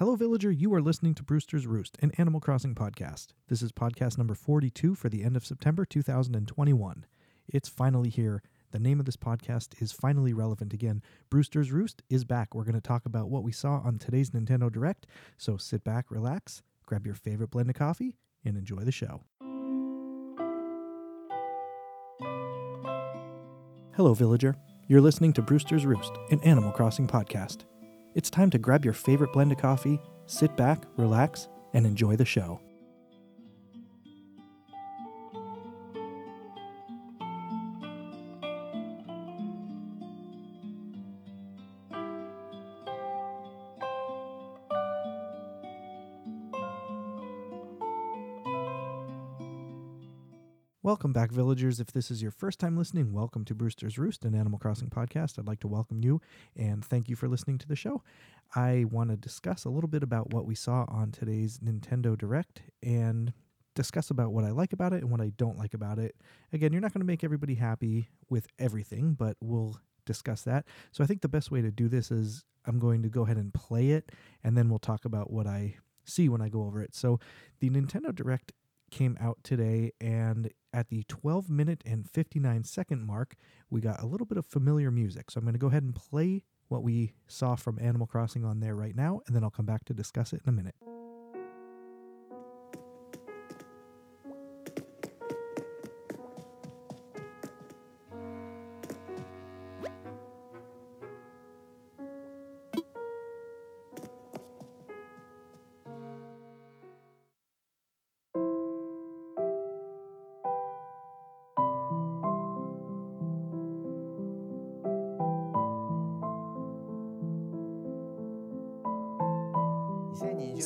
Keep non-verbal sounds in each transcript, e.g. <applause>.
Hello, villager. You are listening to Brewster's Roost, an Animal Crossing podcast. This is podcast number 42 for the end of September 2021. It's finally here. The name of this podcast is finally relevant again. Brewster's Roost is back. We're going to talk about what we saw on today's Nintendo Direct. So sit back, relax, grab your favorite blend of coffee, and enjoy the show. Hello, villager. You're listening to Brewster's Roost, an Animal Crossing podcast. It's time to grab your favorite blend of coffee, sit back, relax, and enjoy the show. Welcome back, villagers. If this is your first time listening, welcome to Brewster's Roost, an Animal Crossing podcast. I'd like to welcome you and thank you for listening to the show. I want to discuss a little bit about what we saw on today's Nintendo Direct and discuss about what I like about it and what I don't like about it. Again, you're not going to make everybody happy with everything, but we'll discuss that. So I think the best way to do this is I'm going to go ahead and play it and then we'll talk about what I see when I go over it. So the Nintendo Direct came out today, and at the 12 minute and 59 second mark, we got a little bit of familiar music. So I'm going to go ahead and play what we saw from Animal Crossing on there right now, and then I'll come back to discuss it in a minute.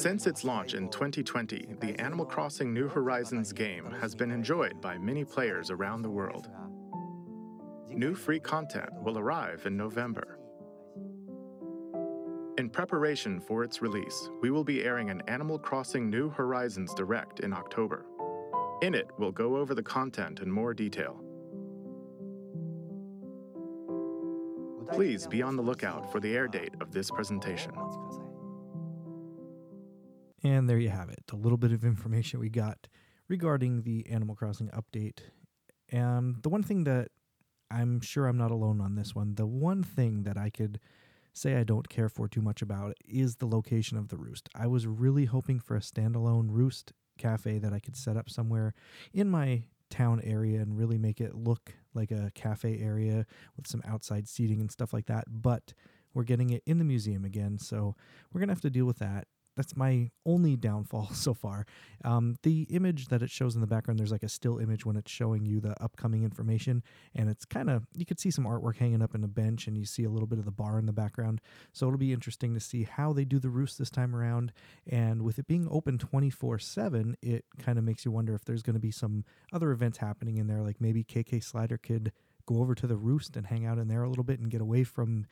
Since its launch in 2020, the Animal Crossing New Horizons game has been enjoyed by many players around the world. New free content will arrive in November. In preparation for its release, we will be airing an Animal Crossing New Horizons Direct in October. In it, we'll go over the content in more detail. Please be on the lookout for the air date of this presentation. And there you have it, a little bit of information we got regarding the Animal Crossing update. And the one thing that I'm sure I'm not alone on this one, the one thing that I could say I don't care for too much about is the location of the roost. I was really hoping for a standalone roost cafe that I could set up somewhere in my town area and really make it look like a cafe area with some outside seating and stuff like that. But we're getting it in the museum again, so we're to have to deal with that that's my only downfall <laughs> so far. Um, the image that it shows in the background, there's like a still image when it's showing you the upcoming information, and it's kind of you could see some artwork hanging up in a bench, and you see a little bit of the bar in the background. So it'll be interesting to see how they do the roost this time around. And with it being open 24 7, it kind of makes you wonder if there's going to be some other events happening in there, like maybe KK Slider could go over to the roost and hang out in there a little bit and get away from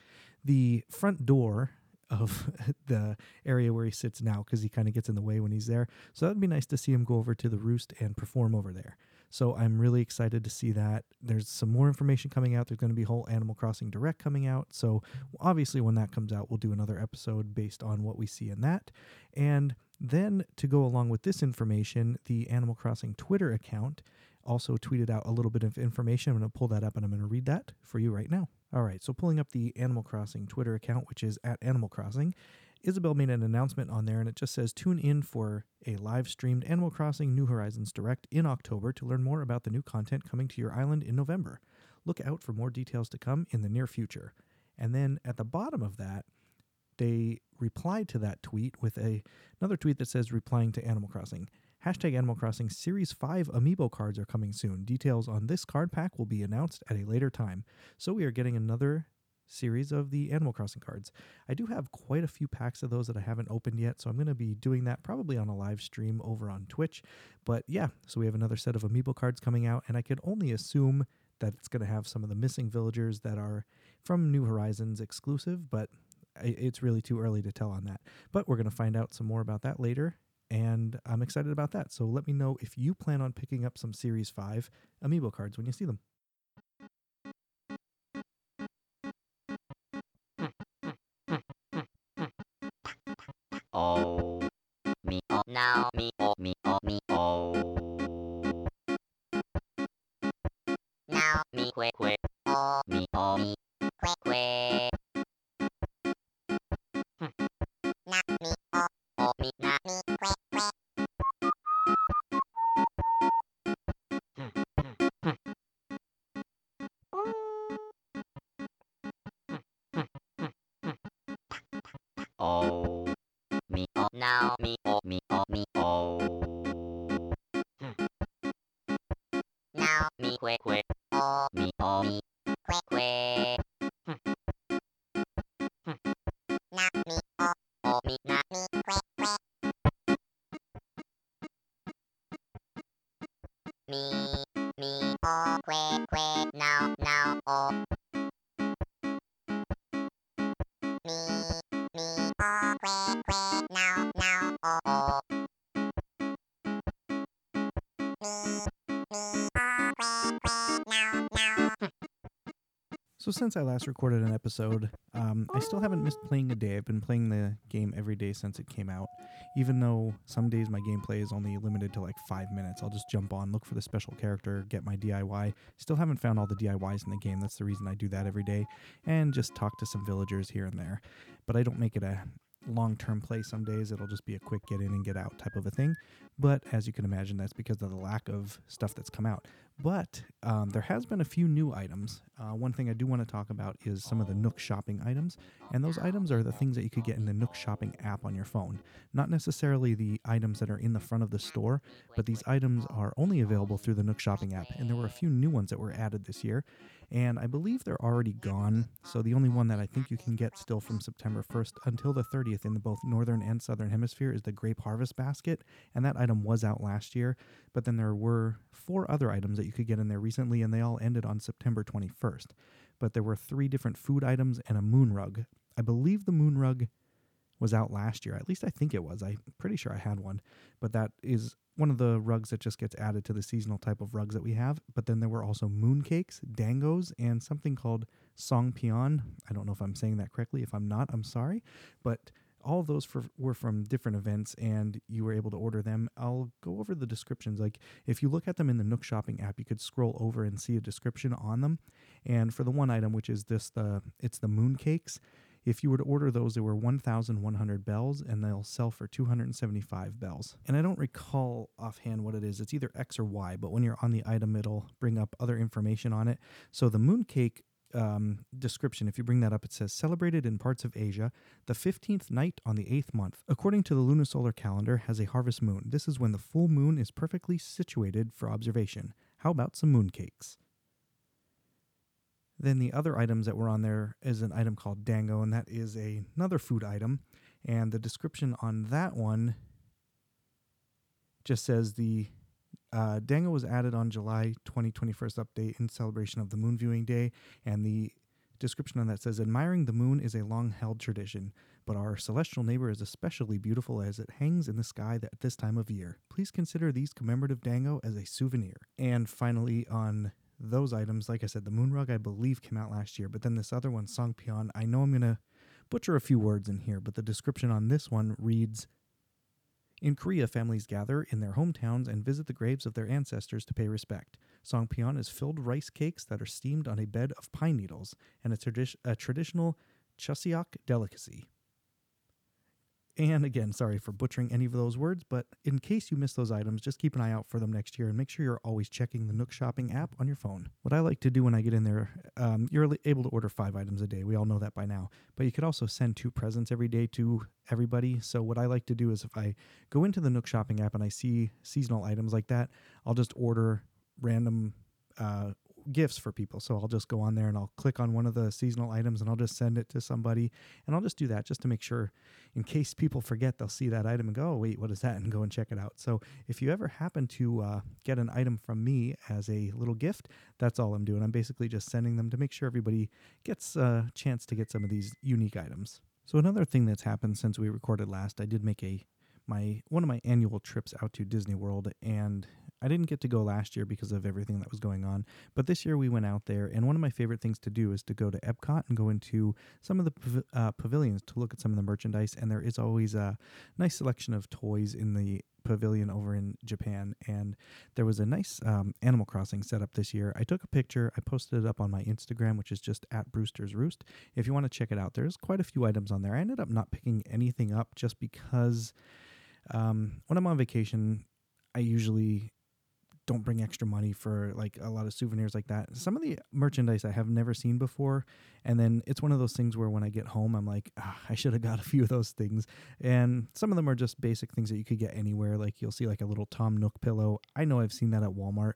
the front door of <laughs> the area where he sits now because he kind of gets in the way when he's there. So that'd be nice to see him go over to the roost and perform over there. So I'm really excited to see that. There's some more information coming out. There's going to be whole Animal Crossing Direct coming out. So obviously, when that comes out, we'll do another episode based on what we see in that. And then to go along with this information, the Animal Crossing Twitter account also tweeted out a little bit of information. I'm going to pull that up and I'm going to read that for you right now. All right, so pulling up the Animal Crossing Twitter account, which is at Animal Crossing, Isabelle made an announcement on there and it just says tune in for a live streamed Animal Crossing New Horizons Direct in October to learn more about the new content coming to your island in November. Look out for more details to come in the near future. And then at the bottom of that, they replied to that tweet with a another tweet that says replying to Animal Crossing. Hashtag Animal Crossing Series 5 amiibo cards are coming soon. Details on this card pack will be announced at a later time. So we are getting another series of the Animal Crossing cards. I do have quite a few packs of those that I haven't opened yet, so I'm going to be doing that probably on a live stream over on Twitch. But yeah, so we have another set of amiibo cards coming out, and I could only assume that it's going to have some of the missing villagers that are from New Horizons exclusive, but it's really too early to tell on that. But we're going to find out some more about that later and I'm excited about that. So let me know if you plan on picking up some Series 5 amiibo cards when you see them. oh. Me oh now me So since I last recorded an episode, um, I still haven't missed playing a day. I've been playing the game every day since it came out. Even though some days my gameplay is only limited to like five minutes, I'll just jump on, look for the special character, get my DIY. Still haven't found all the DIYs in the game. That's the reason I do that every day, and just talk to some villagers here and there. But I don't make it a long term play some days. It'll just be a quick get in and get out type of a thing. But as you can imagine, that's because of the lack of stuff that's come out. But um, there has been a few new items. Uh, one thing I do want to talk about is some of the Nook shopping items. And those items are the things that you could get in the Nook shopping app on your phone. Not necessarily the items that are in the front of the store, but these items are only available through the Nook shopping app. And there were a few new ones that were added this year. And I believe they're already gone. So the only one that I think you can get still from September 1st until the 30th in the both northern and southern hemisphere is the Grape Harvest Basket. And that item was out last year. But then there were four other items that you could get in there recently, and they all ended on September 21st. But there were three different food items and a moon rug. I believe the moon rug was out last year. At least I think it was. I'm pretty sure I had one. But that is one of the rugs that just gets added to the seasonal type of rugs that we have. But then there were also moon cakes, dangos, and something called song pion. I don't know if I'm saying that correctly. If I'm not, I'm sorry. But all of those for, were from different events and you were able to order them. I'll go over the descriptions. Like if you look at them in the Nook Shopping app, you could scroll over and see a description on them. And for the one item, which is this, the it's the moon cakes. If you were to order those, they were 1,100 bells and they'll sell for 275 bells. And I don't recall offhand what it is. It's either X or Y, but when you're on the item, it'll bring up other information on it. So the moon cake um, description, if you bring that up, it says celebrated in parts of Asia, the 15th night on the 8th month, according to the lunisolar calendar, has a harvest moon. This is when the full moon is perfectly situated for observation. How about some moon cakes? Then the other items that were on there is an item called dango, and that is a, another food item. And the description on that one just says the uh, Dango was added on July 2021st update in celebration of the moon viewing day, and the description on that says admiring the moon is a long held tradition, but our celestial neighbor is especially beautiful as it hangs in the sky at this time of year. Please consider these commemorative Dango as a souvenir. And finally, on those items, like I said, the moon rug I believe came out last year, but then this other one, Song Pion, I know I'm going to butcher a few words in here, but the description on this one reads in Korea, families gather in their hometowns and visit the graves of their ancestors to pay respect. Songpyeon is filled rice cakes that are steamed on a bed of pine needles and a, tradi- a traditional Chuseok delicacy. And again, sorry for butchering any of those words, but in case you miss those items, just keep an eye out for them next year and make sure you're always checking the Nook Shopping app on your phone. What I like to do when I get in there, um, you're able to order five items a day. We all know that by now. But you could also send two presents every day to everybody. So what I like to do is if I go into the Nook Shopping app and I see seasonal items like that, I'll just order random uh, gifts for people. So I'll just go on there and I'll click on one of the seasonal items and I'll just send it to somebody. And I'll just do that just to make sure, in case people forget, they'll see that item and go, oh, wait, what is that? And go and check it out. So if you ever happen to uh, get an item from me as a little gift, that's all I'm doing. I'm basically just sending them to make sure everybody gets a chance to get some of these unique items. So another thing that's happened since we recorded last, I did make a my one of my annual trips out to Disney World and I didn't get to go last year because of everything that was going on, but this year we went out there. And one of my favorite things to do is to go to Epcot and go into some of the uh, pavilions to look at some of the merchandise. And there is always a nice selection of toys in the pavilion over in Japan. And there was a nice um, Animal Crossing setup this year. I took a picture, I posted it up on my Instagram, which is just at Brewster's Roost. If you want to check it out, there's quite a few items on there. I ended up not picking anything up just because um, when I'm on vacation, I usually don't bring extra money for like a lot of souvenirs like that. Some of the merchandise I have never seen before, and then it's one of those things where when I get home, I'm like, ah, I should have got a <laughs> few of those things. And some of them are just basic things that you could get anywhere. Like you'll see like a little Tom Nook pillow. I know I've seen that at Walmart.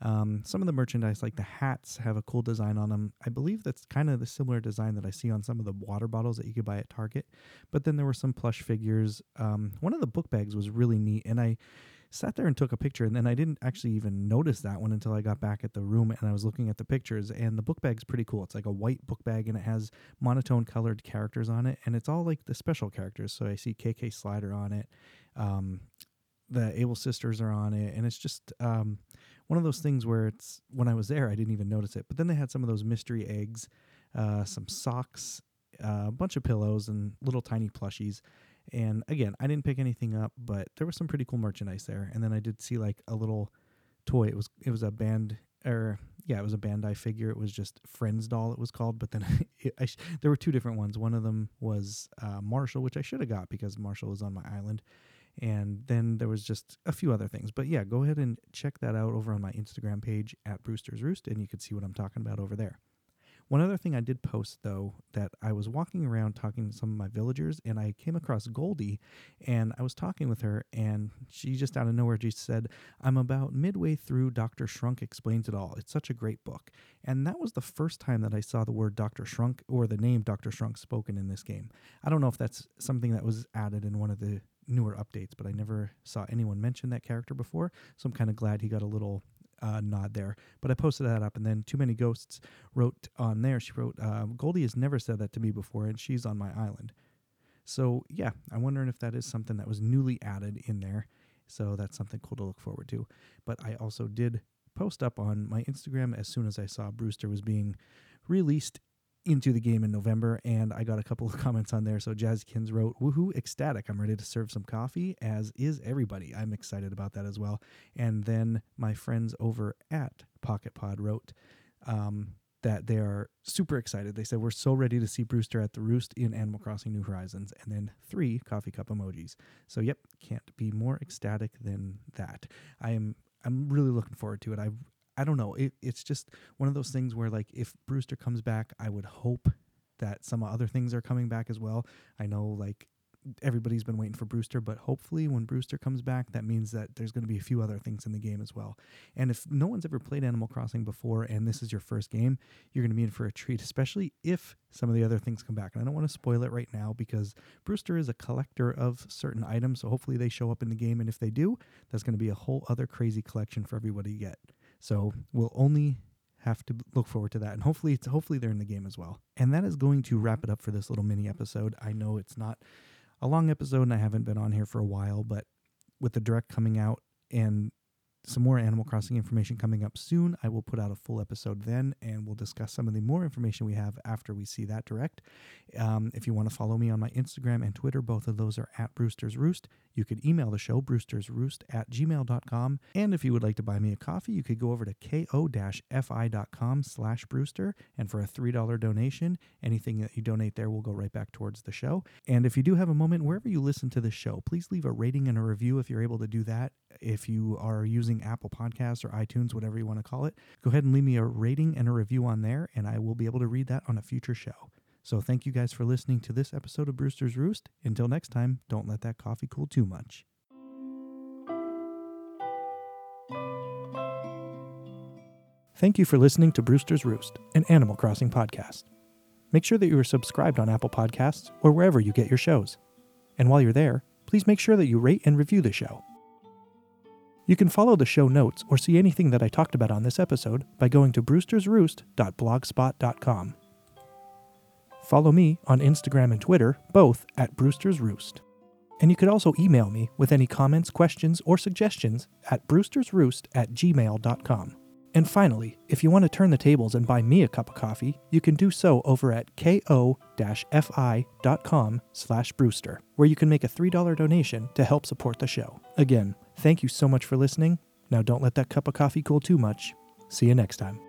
Um, some of the merchandise, like the hats, have a cool design on them. I believe that's kind of the similar design that I see on some of the water bottles that you could buy at Target. But then there were some plush figures. Um, one of the book bags was really neat, and I sat there and took a picture and then I didn't actually even notice that one until I got back at the room and I was looking at the pictures and the book bag's pretty cool. It's like a white book bag and it has monotone colored characters on it and it's all like the special characters. So I see KK Slider on it. Um, the Able sisters are on it and it's just um, one of those things where it's when I was there I didn't even notice it. But then they had some of those mystery eggs, uh, some socks, uh, a bunch of pillows and little tiny plushies. And again, I didn't pick anything up, but there was some pretty cool merchandise there. And then I did see like a little toy. It was it was a band or yeah, it was a Bandai figure. It was just Friends doll. It was called, but then <laughs> I sh- there were two different ones. One of them was uh, Marshall, which I should have got because Marshall was on my island. And then there was just a few other things. But yeah, go ahead and check that out over on my Instagram page at Brewster's Roost, and you can see what I'm talking about over there. One other thing I did post though that I was walking around talking to some of my villagers and I came across Goldie and I was talking with her and she just out of nowhere just said, I'm about midway through Dr. Shrunk Explains It All. It's such a great book. And that was the first time that I saw the word Dr. Shrunk or the name Dr. Shrunk spoken in this game. I don't know if that's something that was added in one of the newer updates, but I never saw anyone mention that character before. So I'm kind of glad he got a little uh, nod there. But I posted that up, and then Too Many Ghosts wrote on there. She wrote, uh, "Goldie has never said that to me before, and she's on my island." So yeah, I'm wondering if that is something that was newly added in there. So that's something cool to look forward to. But I also did post up on my Instagram as soon as I saw Brewster was being released into the game in November, and I got a couple of <laughs> comments on there. So Jazzkins wrote, "Woohoo, ecstatic! I'm ready to serve some coffee, as is everybody. I'm excited about that as well." And then my friends over at Pocket Pod wrote um, that they are super excited. They said, "We're so ready to see Brewster at the Roost in Animal Crossing New Horizons," and then three coffee cup emojis. So, yep, can't be more ecstatic than that. I am. I'm really looking forward to it. I've I don't know. It, it's just one of those things where, like, if Brewster comes back, I would hope that some other things are coming back as well. I know, like, everybody's been waiting for Brewster, but hopefully, when Brewster comes back, that means that there's going to be a few other things in the game as well. And if no one's ever played Animal Crossing before and this is your first game, you're going to be in for a treat, especially if some of the other things come back. And I don't want to spoil it right now because Brewster is a collector of certain items, so hopefully they show up in the game. And if they do, that's going to be a whole other crazy collection for everybody to get. So we'll only have to look forward to that and hopefully it's hopefully they're in the game as well. And that is going to wrap it up for this little mini episode. I know it's not a long episode and I haven't been on here for a while, but with the direct coming out and some more Animal Crossing information coming up soon. I will put out a full episode then, and we'll discuss some of the more information we have after we see that direct. Um, if you want to follow me on my Instagram and Twitter, both of those are at Brewster's Roost. You could email the show, brewstersroost at gmail.com. And if you would like to buy me a coffee, you could go over to ko-fi.com slash brewster. And for a $3 donation, anything that you donate there will go right back towards the show. And if you do have a moment, wherever you listen to the show, please leave a rating and a review if you're able to do that. If you are using Apple Podcasts or iTunes, whatever you want to call it, go ahead and leave me a rating and a review on there, and I will be able to read that on a future show. So thank you guys for listening to this episode of Brewster's Roost. Until next time, don't let that coffee cool too much. Thank you for listening to Brewster's Roost, an Animal Crossing podcast. Make sure that you are subscribed on Apple Podcasts or wherever you get your shows. And while you're there, please make sure that you rate and review the show. You can follow the show notes or see anything that I talked about on this episode by going to brewstersroost.blogspot.com. Follow me on Instagram and Twitter, both at Brewster's Roost. And you could also email me with any comments, questions, or suggestions at brewstersroost at gmail.com. And finally, if you want to turn the tables and buy me a cup of coffee, you can do so over at ko-fi.com slash brewster, where you can make a $3 donation to help support the show. Again, thank you so much for listening. Now don't let that cup of coffee cool too much. See you next time.